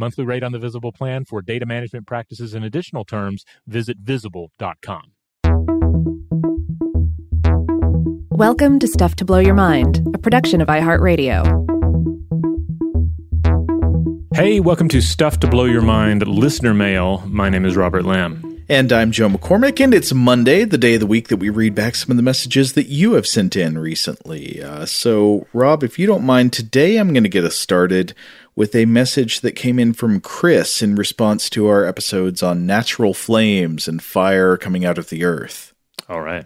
Monthly rate on the Visible plan for data management practices and additional terms, visit visible.com. Welcome to Stuff to Blow Your Mind, a production of iHeartRadio. Hey, welcome to Stuff to Blow Your Mind listener mail. My name is Robert Lamb. And I'm Joe McCormick, and it's Monday, the day of the week that we read back some of the messages that you have sent in recently. Uh, so, Rob, if you don't mind, today I'm going to get us started with a message that came in from Chris in response to our episodes on natural flames and fire coming out of the earth. All right.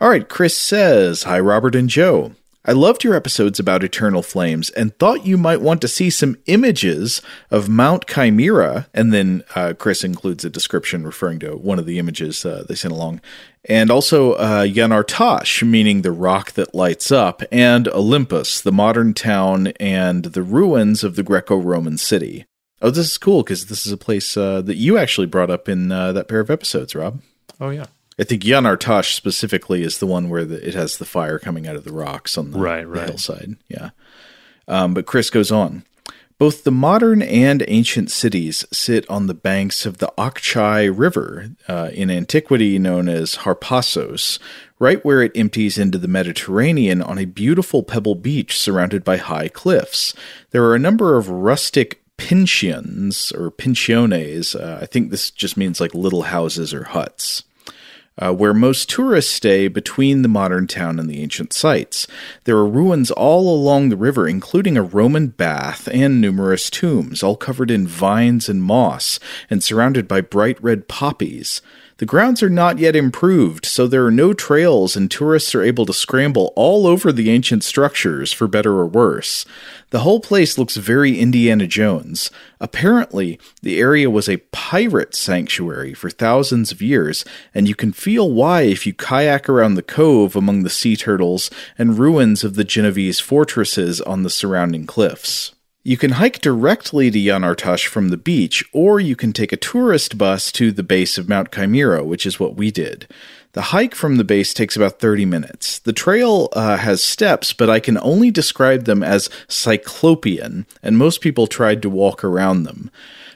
All right, Chris says, Hi, Robert and Joe. I loved your episodes about eternal flames and thought you might want to see some images of Mount Chimera. And then uh, Chris includes a description referring to one of the images uh, they sent along. And also uh, Yanartash, meaning the rock that lights up, and Olympus, the modern town and the ruins of the Greco Roman city. Oh, this is cool because this is a place uh, that you actually brought up in uh, that pair of episodes, Rob. Oh, yeah. I think Yanartash specifically is the one where the, it has the fire coming out of the rocks on the, right, right. the hillside. Yeah. Um, but Chris goes on. Both the modern and ancient cities sit on the banks of the Akchai River, uh, in antiquity known as Harpasos, right where it empties into the Mediterranean on a beautiful pebble beach surrounded by high cliffs. There are a number of rustic pensions or pensiones. Uh, I think this just means like little houses or huts uh, where most tourists stay between the modern town and the ancient sites. There are ruins all along the river, including a Roman bath and numerous tombs, all covered in vines and moss and surrounded by bright red poppies. The grounds are not yet improved, so there are no trails, and tourists are able to scramble all over the ancient structures, for better or worse. The whole place looks very Indiana Jones. Apparently, the area was a pirate sanctuary for thousands of years, and you can feel why if you kayak around the cove among the sea turtles and ruins of the Genovese fortresses on the surrounding cliffs. You can hike directly to Yanartash from the beach, or you can take a tourist bus to the base of Mount Chimera, which is what we did. The hike from the base takes about 30 minutes. The trail uh, has steps, but I can only describe them as cyclopean, and most people tried to walk around them.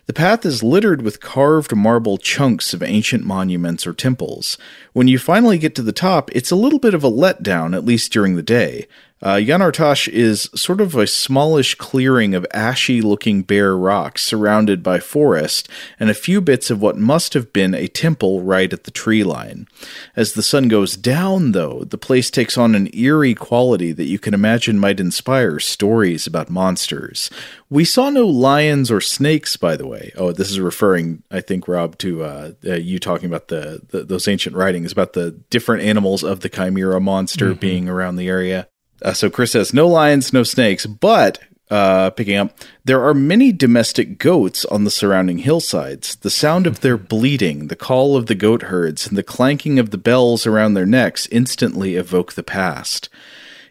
The path is littered with carved marble chunks of ancient monuments or temples. When you finally get to the top, it's a little bit of a letdown, at least during the day. Uh, Yanartash is sort of a smallish clearing of ashy looking bare rocks surrounded by forest and a few bits of what must have been a temple right at the tree line. As the sun goes down, though, the place takes on an eerie quality that you can imagine might inspire stories about monsters. We saw no lions or snakes, by the way. Oh, this is referring, I think, Rob, to uh, uh, you talking about the, the, those ancient writings about the different animals of the chimera monster mm-hmm. being around the area. Uh, so Chris says, no lions, no snakes, but uh, picking up, there are many domestic goats on the surrounding hillsides. The sound of their bleating, the call of the goat herds, and the clanking of the bells around their necks instantly evoke the past.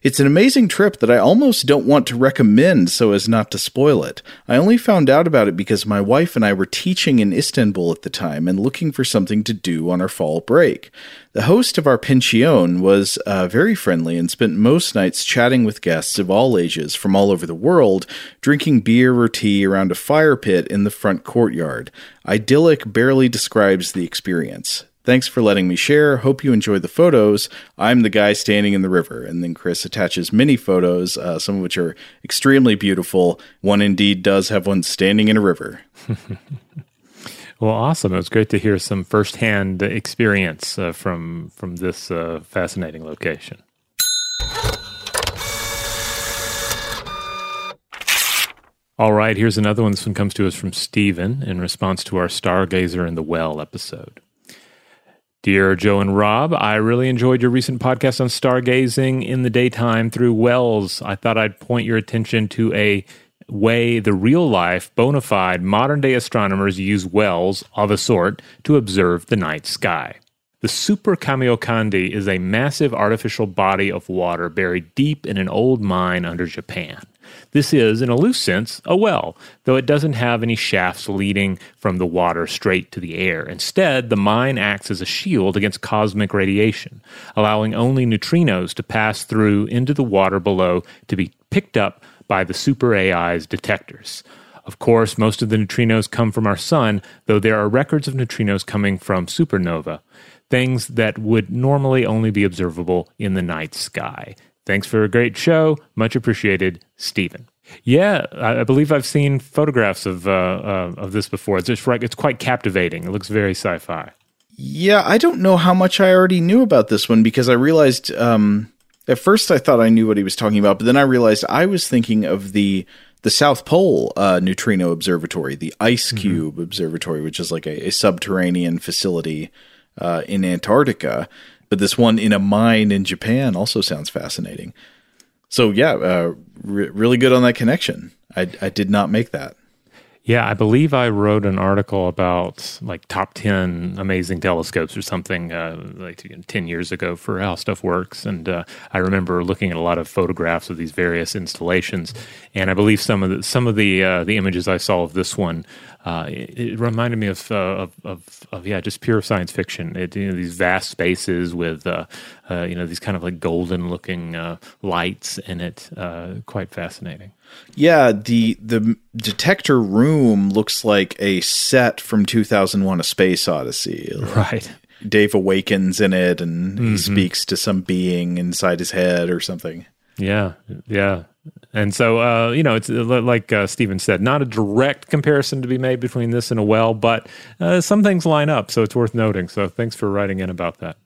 It's an amazing trip that I almost don't want to recommend so as not to spoil it. I only found out about it because my wife and I were teaching in Istanbul at the time and looking for something to do on our fall break. The host of our pension was uh, very friendly and spent most nights chatting with guests of all ages from all over the world, drinking beer or tea around a fire pit in the front courtyard. Idyllic barely describes the experience. Thanks for letting me share. Hope you enjoy the photos. I'm the guy standing in the river. And then Chris attaches many photos, uh, some of which are extremely beautiful. One indeed does have one standing in a river. well, awesome. It was great to hear some firsthand experience uh, from from this uh, fascinating location. All right, here's another one. This one comes to us from Stephen in response to our Stargazer in the Well episode. Dear Joe and Rob, I really enjoyed your recent podcast on stargazing in the daytime through wells. I thought I'd point your attention to a way the real life, bona fide, modern day astronomers use wells of a sort to observe the night sky. The Super Kamiokande is a massive artificial body of water buried deep in an old mine under Japan. This is, in a loose sense, a well, though it doesn't have any shafts leading from the water straight to the air. Instead, the mine acts as a shield against cosmic radiation, allowing only neutrinos to pass through into the water below to be picked up by the Super-K's detectors. Of course, most of the neutrinos come from our sun, though there are records of neutrinos coming from supernova, things that would normally only be observable in the night sky. Thanks for a great show. Much appreciated, Stephen. Yeah, I, believe I've seen photographs of uh, uh, of this before. It's just right. It's quite captivating. It looks very sci-fi. Yeah, I don't know how much I already knew about this one because I realized um, at first I thought I knew what he was talking about, but then I realized I was thinking of the the South Pole uh, Neutrino Observatory, the Ice mm-hmm. Cube mm-hmm. Observatory, which is like a, a subterranean facility uh, in Antarctica but this one in a mine in Japan also sounds fascinating. So yeah, uh, re- really good on that connection. I, I did not make that. Yeah, I believe I wrote an article about like top 10 amazing telescopes or something uh, like 10 years ago for How Stuff Works. And uh, I remember looking at a lot of photographs of these various installations. And I believe some of the, some of the, uh, the images I saw of this one uh, it, it, reminded me of, uh, of, of, of, yeah, just pure science fiction. It, you know, these vast spaces with, uh, you know, these kind of like golden looking lights in it. Quite fascinating. Yeah, the the detector room looks like a set from 2001: A Space Odyssey. Right. Dave awakens in it, and mm-hmm. he speaks to some being inside his head or something. Yeah, yeah. And so, uh, you know, it's uh, like uh, Stephen said, not a direct comparison to be made between this and a well, but uh, some things line up, so it's worth noting. So thanks for writing in about that.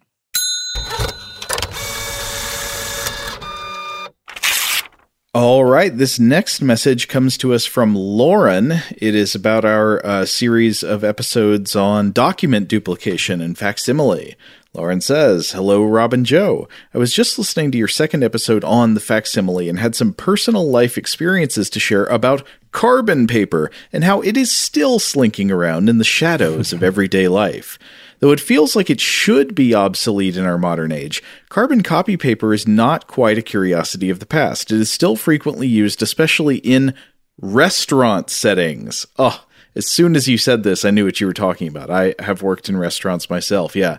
All right, this next message comes to us from Lauren. It is about our uh, series of episodes on document duplication and facsimile. Lauren says, Hello, Robin Joe. I was just listening to your second episode on the facsimile and had some personal life experiences to share about carbon paper and how it is still slinking around in the shadows of everyday life. Though it feels like it should be obsolete in our modern age, carbon copy paper is not quite a curiosity of the past. It is still frequently used, especially in restaurant settings. Oh, as soon as you said this, I knew what you were talking about. I have worked in restaurants myself, yeah.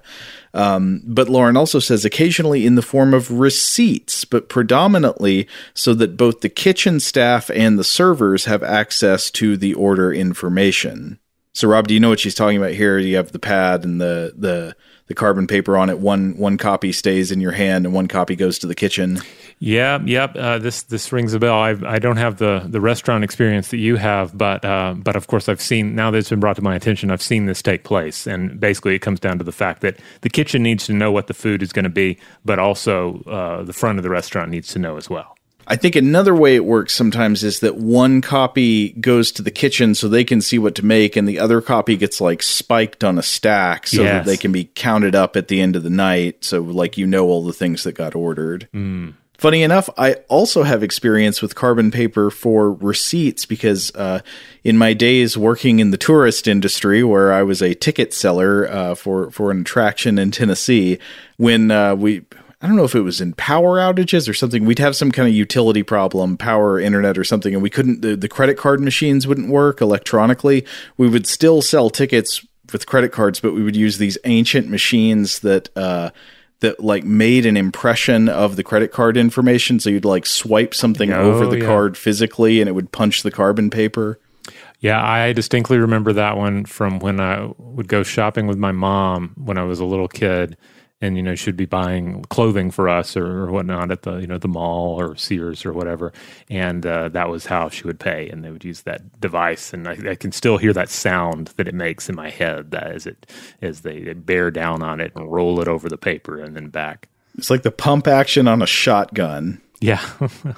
Um, but Lauren also says occasionally in the form of receipts, but predominantly so that both the kitchen staff and the servers have access to the order information. So Rob, do you know what she's talking about here? You have the pad and the the the carbon paper on it. One one copy stays in your hand and one copy goes to the kitchen. Yeah, yep. Uh, this this rings a bell. I I don't have the the restaurant experience that you have, but uh, but of course I've seen now that it's been brought to my attention. I've seen this take place, and basically it comes down to the fact that the kitchen needs to know what the food is going to be, but also uh, the front of the restaurant needs to know as well. I think another way it works sometimes is that one copy goes to the kitchen so they can see what to make, and the other copy gets like spiked on a stack so Yes. that they can be counted up at the end of the night. So, like, you know all the things that got ordered. Mm. Funny enough, I also have experience with carbon paper for receipts because uh, in my days working in the tourist industry, where I was a ticket seller uh, for for an attraction in Tennessee, when uh, we I don't know if it was in power outages or something. We'd have some kind of utility problem, power, internet, or something, and we couldn't. The, the credit card machines wouldn't work electronically. We would still sell tickets with credit cards, but we would use these ancient machines that uh, that like made an impression of the credit card information. So you'd like swipe something Oh, over the yeah. card physically, and it would punch the carbon paper. Yeah, I distinctly remember that one from when I would go shopping with my mom when I was a little kid, and you know she'd be buying clothing for us or, or whatnot at the you know the mall or Sears or whatever, and uh, that was how she would pay, and they would use that device, and I, I can still hear that sound that it makes in my head that as it as they, they bear down on it and roll it over the paper and then back. It's like the pump action on a shotgun, Yeah,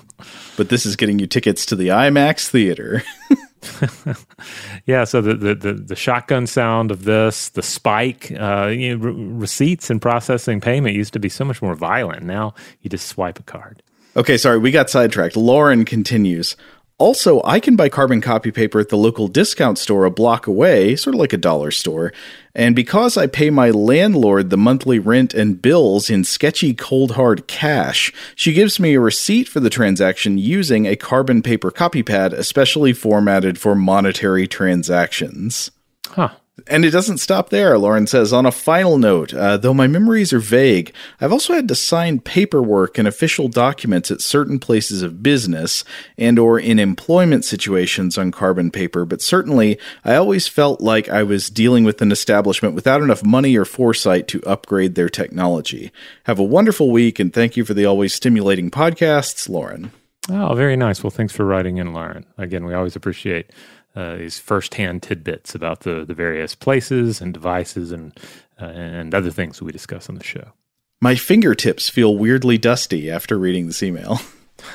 but this is getting you tickets to the IMAX theater. Yeah, so the, the, the, the shotgun sound of this, the spike, uh, you know, re- receipts and processing payment used to be so much more violent. Now you just swipe a card. Okay, sorry, we got sidetracked. Lauren continues. Also, I can buy carbon copy paper at the local discount store a block away, sort of like a dollar store. And because I pay my landlord the monthly rent and bills in sketchy cold hard cash, she gives me a receipt for the transaction using a carbon paper copy pad especially formatted for monetary transactions. Huh. And it doesn't stop there, Lauren says. On a final note, uh, though my memories are vague, I've also had to sign paperwork and official documents at certain places of business and or in employment situations on carbon paper, but certainly I always felt like I was dealing with an establishment without enough money or foresight to upgrade their technology. Have a wonderful week and thank you for the always stimulating podcasts, Lauren. Oh, very nice. Well, thanks for writing in, Lauren. Again, we always appreciate uh, these firsthand tidbits about the, the various places and devices and uh, and other things we discuss on the show. My fingertips feel weirdly dusty after reading this email.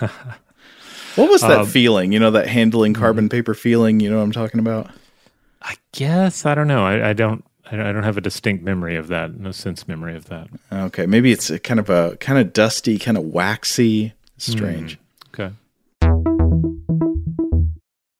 what was that feeling? You know, that handling carbon paper feeling? You know what I'm talking about? I guess I don't know. I, I don't. I don't I don't have a distinct memory of that. No sense memory of that. Okay, maybe it's a kind of a kind of dusty, kind of waxy. Strange. Okay.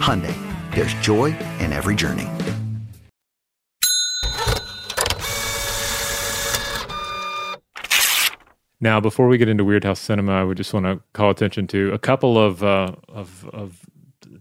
Hyundai, there's joy in every journey. Now, before we get into Weirdhouse Cinema, I would just want to call attention to a couple of uh, of, of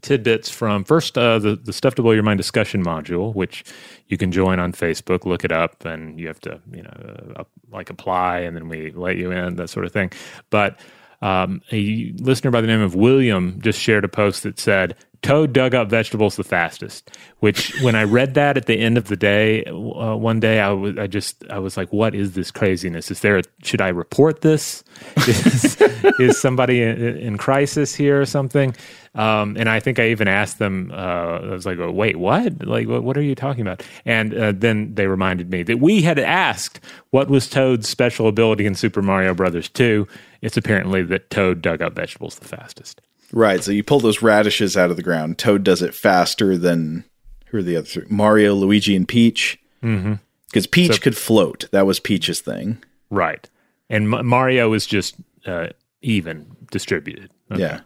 tidbits from first uh, the the stuff to blow your mind discussion module, which you can join on Facebook. Look it up, and you have to you know uh, like apply, and then we let you in that sort of thing. But um, a listener by the name of William just shared a post that said, Toad dug up vegetables the fastest. Which, when I read that at the end of the day, uh, one day I was, I just, I was like, "What is this craziness? Is there? A, should I report this? Is, is somebody in, in, crisis here or something?" Um, and I think I even asked them. Uh, I was like, oh, "Wait, what? Like, what, what, are you talking about?" And uh, then they reminded me that we had asked what was Toad's special ability in Super Mario Brothers Two. It's apparently that Toad dug up vegetables the fastest. Right. So you pull those radishes out of the ground. Toad does it faster than who are the other three? Mario, Luigi, and Peach. Because mm-hmm. Peach so, could float. That was Peach's thing. Right. And M- Mario is just uh, even distributed. Okay. Yeah.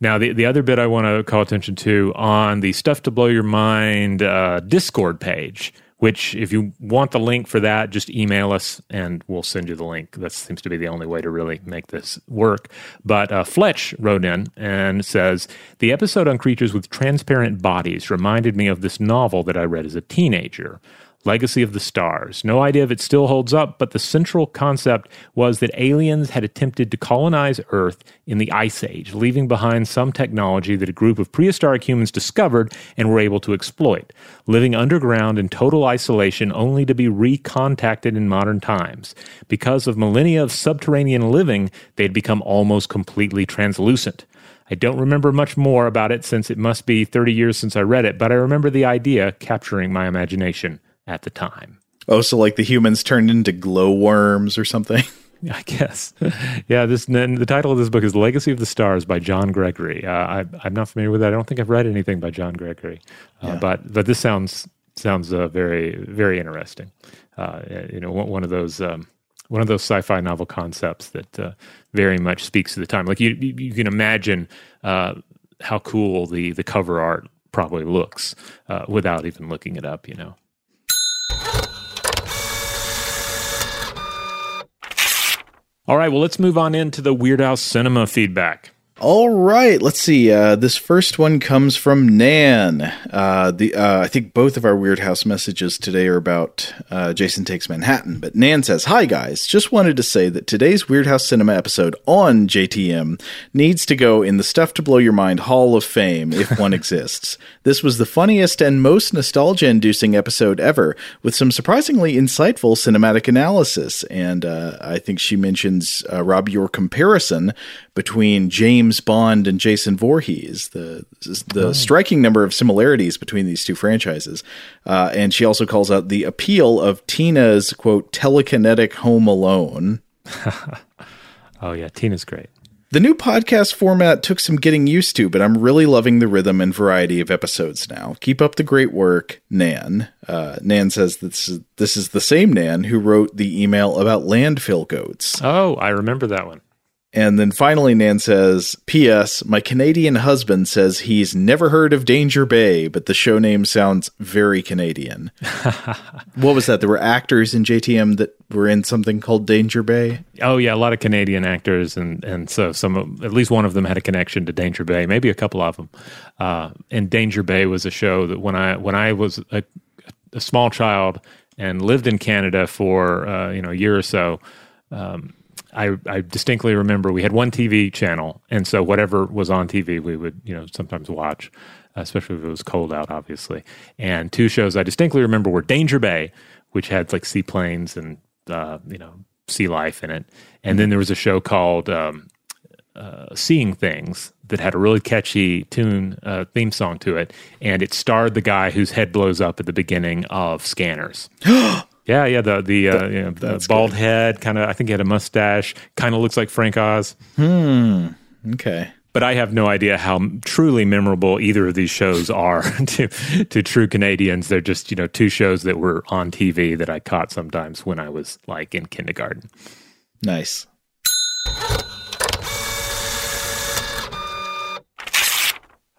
Now, the, the other bit I want to call attention to on the Stuff to Blow Your Mind uh, Discord page which if you want the link for that, just email us and we'll send you the link. That seems to be the only way to really make this work. But uh, Fletch wrote in and says The episode on creatures with transparent bodies reminded me of this novel that I read as a teenager. Legacy of the Stars. No idea if it still holds up, but the central concept was that aliens had attempted to colonize Earth in the Ice Age, leaving behind some technology that a group of prehistoric humans discovered and were able to exploit, living underground in total isolation only to be recontacted in modern times. Because of millennia of subterranean living, they had become almost completely translucent. I don't remember much more about it since it must be 30 years since I read it, but I remember the idea capturing my imagination at the time. Oh, so like the humans turned into glowworms or something? I guess. yeah, this the title of this book is Legacy of the Stars by John Gregory. Uh, I, am not familiar with that. I don't think I've read anything by John Gregory, uh, yeah. but but this sounds sounds uh, very very interesting. Uh, you know, one, of those. Um, one of those sci-fi novel concepts that uh, very much speaks to the time. Like you, you can imagine uh, how cool the the cover art probably looks without even looking it up. You know. All right, well, let's move on into the Weirdhouse Cinema feedback. All right, let's see. Uh, this first one comes from Nan. Uh, the uh, I think both of our Weirdhouse messages today are about uh, Jason Takes Manhattan. But Nan says, "Hi guys, just wanted to say that today's Weirdhouse Cinema episode on JTM needs to go in the Stuff to Blow Your Mind Hall of Fame if one exists. This was the funniest and most nostalgia-inducing episode ever, with some surprisingly insightful cinematic analysis. And uh, I think she mentions uh, Rob your comparison between James Bond and Jason Voorhees, the the oh. striking number of similarities between these two franchises. Uh, and she also calls out the appeal of Tina's quote telekinetic Home Alone. oh yeah, Tina's great. The new podcast format took some getting used to, but I'm really loving the rhythm and variety of episodes now. Keep up the great work, Nan. Uh, Nan says this is, this is the same Nan who wrote the email about landfill goats. Oh, I remember that one. And then finally, Nan says, P.S. My Canadian husband says he's never heard of Danger Bay, but the show name sounds very Canadian. what was that? There were actors in JTM that were in something called Danger Bay? Oh, yeah, a lot of Canadian actors. And, and so some, at least one of them had a connection to Danger Bay, maybe a couple of them. Uh, and Danger Bay was a show that when I, when I was a, a small child and lived in Canada for, uh, you know, a year or so, um, I, I distinctly remember we had one TV channel, and so whatever was on TV, we would you know sometimes watch, especially if it was cold out, obviously. And two shows I distinctly remember were Danger Bay, which had like seaplanes and uh, you know sea life in it, and then there was a show called um, uh, Seeing Things that had a really catchy tune uh, theme song to it, and it starred the guy whose head blows up at the beginning of Scanners. Yeah, yeah. The the, uh, you know, the bald good. head, kind of. I think he had a mustache. Kind of looks like Frank Oz. Hmm. Okay. But I have no idea how truly memorable either of these shows are to to true Canadians. They're just you know two shows that were on TV that I caught sometimes when I was like in kindergarten. Nice.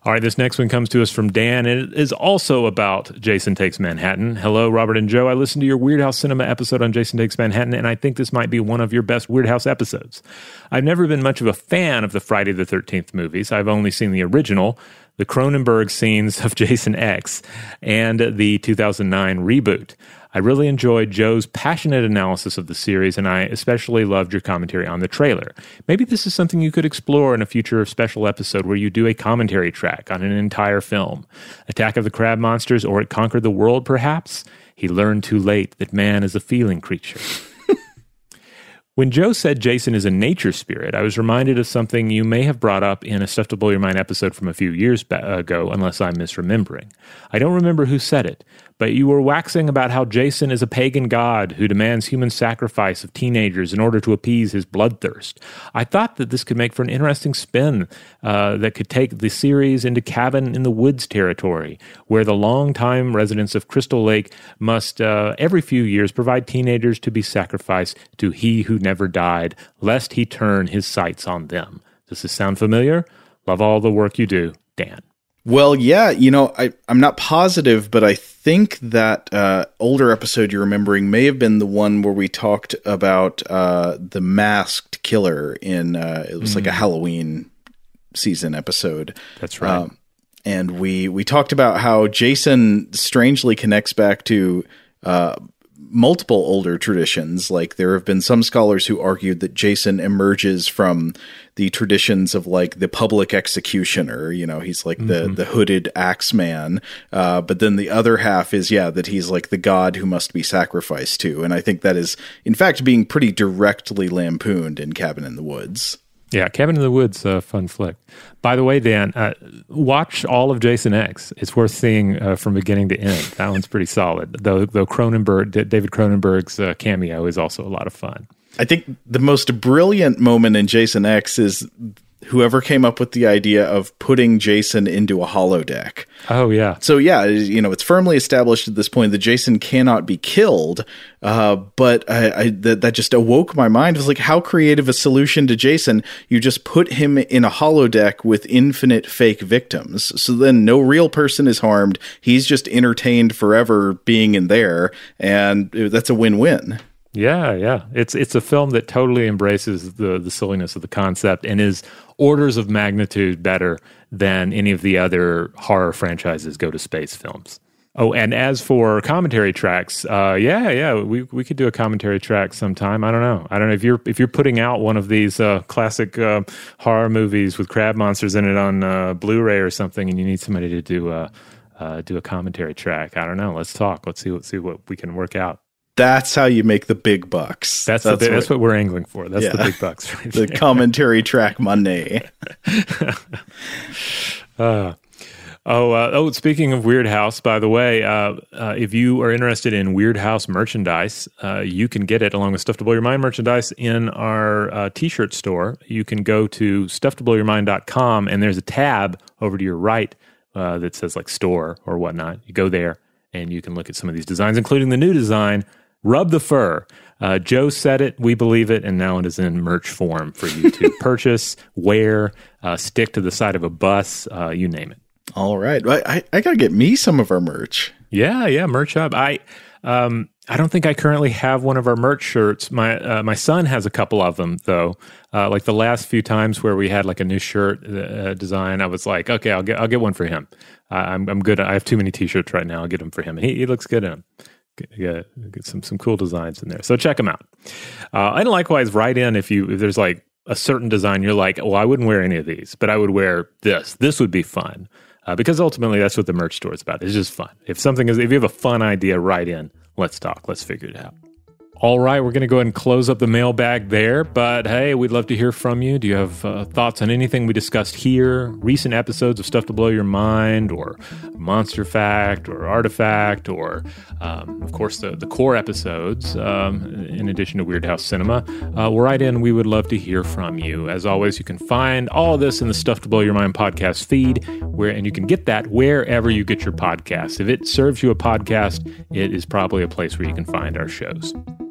All right, this next one comes to us from Dan. And it is also about Jason Takes Manhattan. Hello, Robert and Joe. I listened to your Weirdhouse Cinema episode on Jason Takes Manhattan, and I think this might be one of your best Weirdhouse episodes. I've never been much of a fan of the Friday the 13th movies. I've only seen the original, the Cronenberg scenes of Jason X, and the 2009 reboot. I really enjoyed Joe's passionate analysis of the series, and I especially loved your commentary on the trailer. Maybe this is something you could explore in a future special episode where you do a commentary track on an entire film. Attack of the Crab Monsters or It Conquered the World, perhaps? He learned too late that man is a feeling creature. When Joe said Jason is a nature spirit, I was reminded of something you may have brought up in a Stuff to Blow Your Mind episode from a few years ago, unless I'm misremembering. I don't remember who said it, but you were waxing about how Jason is a pagan god who demands human sacrifice of teenagers in order to appease his bloodthirst. I thought that this could make for an interesting spin uh, that could take the series into cabin in the woods territory, where the longtime residents of Crystal Lake must, uh, every few years, provide teenagers to be sacrificed to he who never died, lest he turn his sights on them. Does this sound familiar? Love all the work you do, Dan. Well, yeah, you know, I, I'm not positive, but I think that uh, older episode you're remembering may have been the one where we talked about uh, the masked killer in, uh, it was mm. like a mm. Halloween season episode. That's right. Um, and we we talked about how Jason strangely connects back to uh, multiple older traditions. Like there have been some scholars who argued that Jason emerges from the traditions of like the public executioner. You know, he's like mm-hmm. the the hooded axe man. Uh, but then the other half is yeah that he's like the god who must be sacrificed to. And I think that is in fact being pretty directly lampooned in Cabin in the Woods. Yeah, Cabin in the Woods, a fun flick. By the way, Dan, uh, watch all of Jason X. It's worth seeing uh, from beginning to end. That one's pretty solid. Though, though Cronenberg, David Cronenberg's uh, cameo is also a lot of fun. I think the most brilliant moment in Jason X is whoever came up with the idea of putting Jason into a holodeck. Oh yeah. So yeah, you know, it's firmly established at this point that Jason cannot be killed. Uh, but I, I that, that just awoke my mind. It was like, how creative a solution to Jason? You just put him in a holodeck with infinite fake victims. So then no real person is harmed. He's just entertained forever being in there, and that's a win-win. Yeah, yeah. It's it's a film that totally embraces the the silliness of the concept and is orders of magnitude better than any of the other horror franchises go to space films. Oh, and as for commentary tracks, uh, yeah, yeah, we we could do a commentary track sometime. I don't know. I don't know if you're if you're putting out one of these uh, classic uh, horror movies with crab monsters in it on uh, Blu-ray or something, and you need somebody to do a uh, do a commentary track. I don't know. Let's talk. Let's see. Let's see what we can work out. That's how you make the big bucks. That's that's, what, that's what we're angling for. That's yeah. the big bucks. Right the commentary track money. uh, oh, uh, oh! Speaking of Weirdhouse, by the way, uh, uh, if you are interested in Weirdhouse merchandise, uh, you can get it along with Stuff to Blow Your Mind merchandise in our uh, T-shirt store. You can go to stufftoblowyourmind.com, and there's a tab over to your right that says like store or whatnot. You go there, and you can look at some of these designs, including the new design Rub the fur. Uh, Joe said it, we believe it, and now it is in merch form for you to purchase, wear, uh, stick to the side of a bus, uh, you name it. All right, I, I got to get me some of our merch. Yeah, yeah, merch up. I um, I don't think I currently have one of our merch shirts. My uh, my son has a couple of them though. Uh, like the last few times where we had like a new shirt uh, design, I was like, okay, I'll get I'll get one for him. I'm I'm good. I have too many T-shirts right now. I'll get them for him, and he, he looks good in them get, get some some cool designs in there. So check them out. Uh, and likewise, write in if you if there's like a certain design you're like, well, I wouldn't wear any of these, but I would wear this. This would be fun uh, because ultimately that's what the merch store is about. It's just fun. If something is, if you have a fun idea, write in. Let's talk. Let's figure it out. All right, we're going to go ahead and close up the mailbag there. But hey, we'd love to hear from you. Do you have uh, thoughts on anything we discussed here? Recent episodes of Stuff to Blow Your Mind, or Monster Fact, or Artifact, or um, of course the, the core episodes, um, in addition to Weirdhouse Cinema? Uh, we'll write in. We would love to hear from you. As always, you can find all this in the Stuff to Blow Your Mind podcast feed, where and you can get that wherever you get your podcast. If it serves you a podcast, it is probably a place where you can find our shows.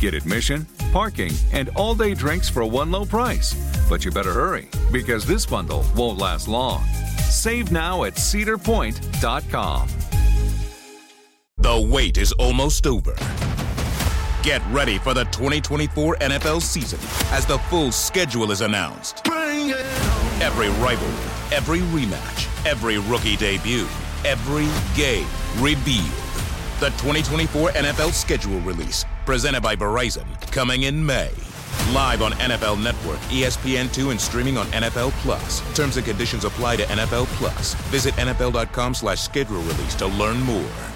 Get admission, parking, and all day drinks for one low price. But you better hurry because this bundle won't last long. Save now at cedarpoint.com. The wait is almost over. Get ready for the 2024 NFL season as the full schedule is announced. Every rivalry, every rematch, every rookie debut, every game revealed. The 2024 NFL schedule release, presented by Verizon, coming in May. Live on NFL Network, ESPN2, and streaming on NFL Plus. Terms and conditions apply to NFL Plus. Visit NFL.com slash schedule release to learn more.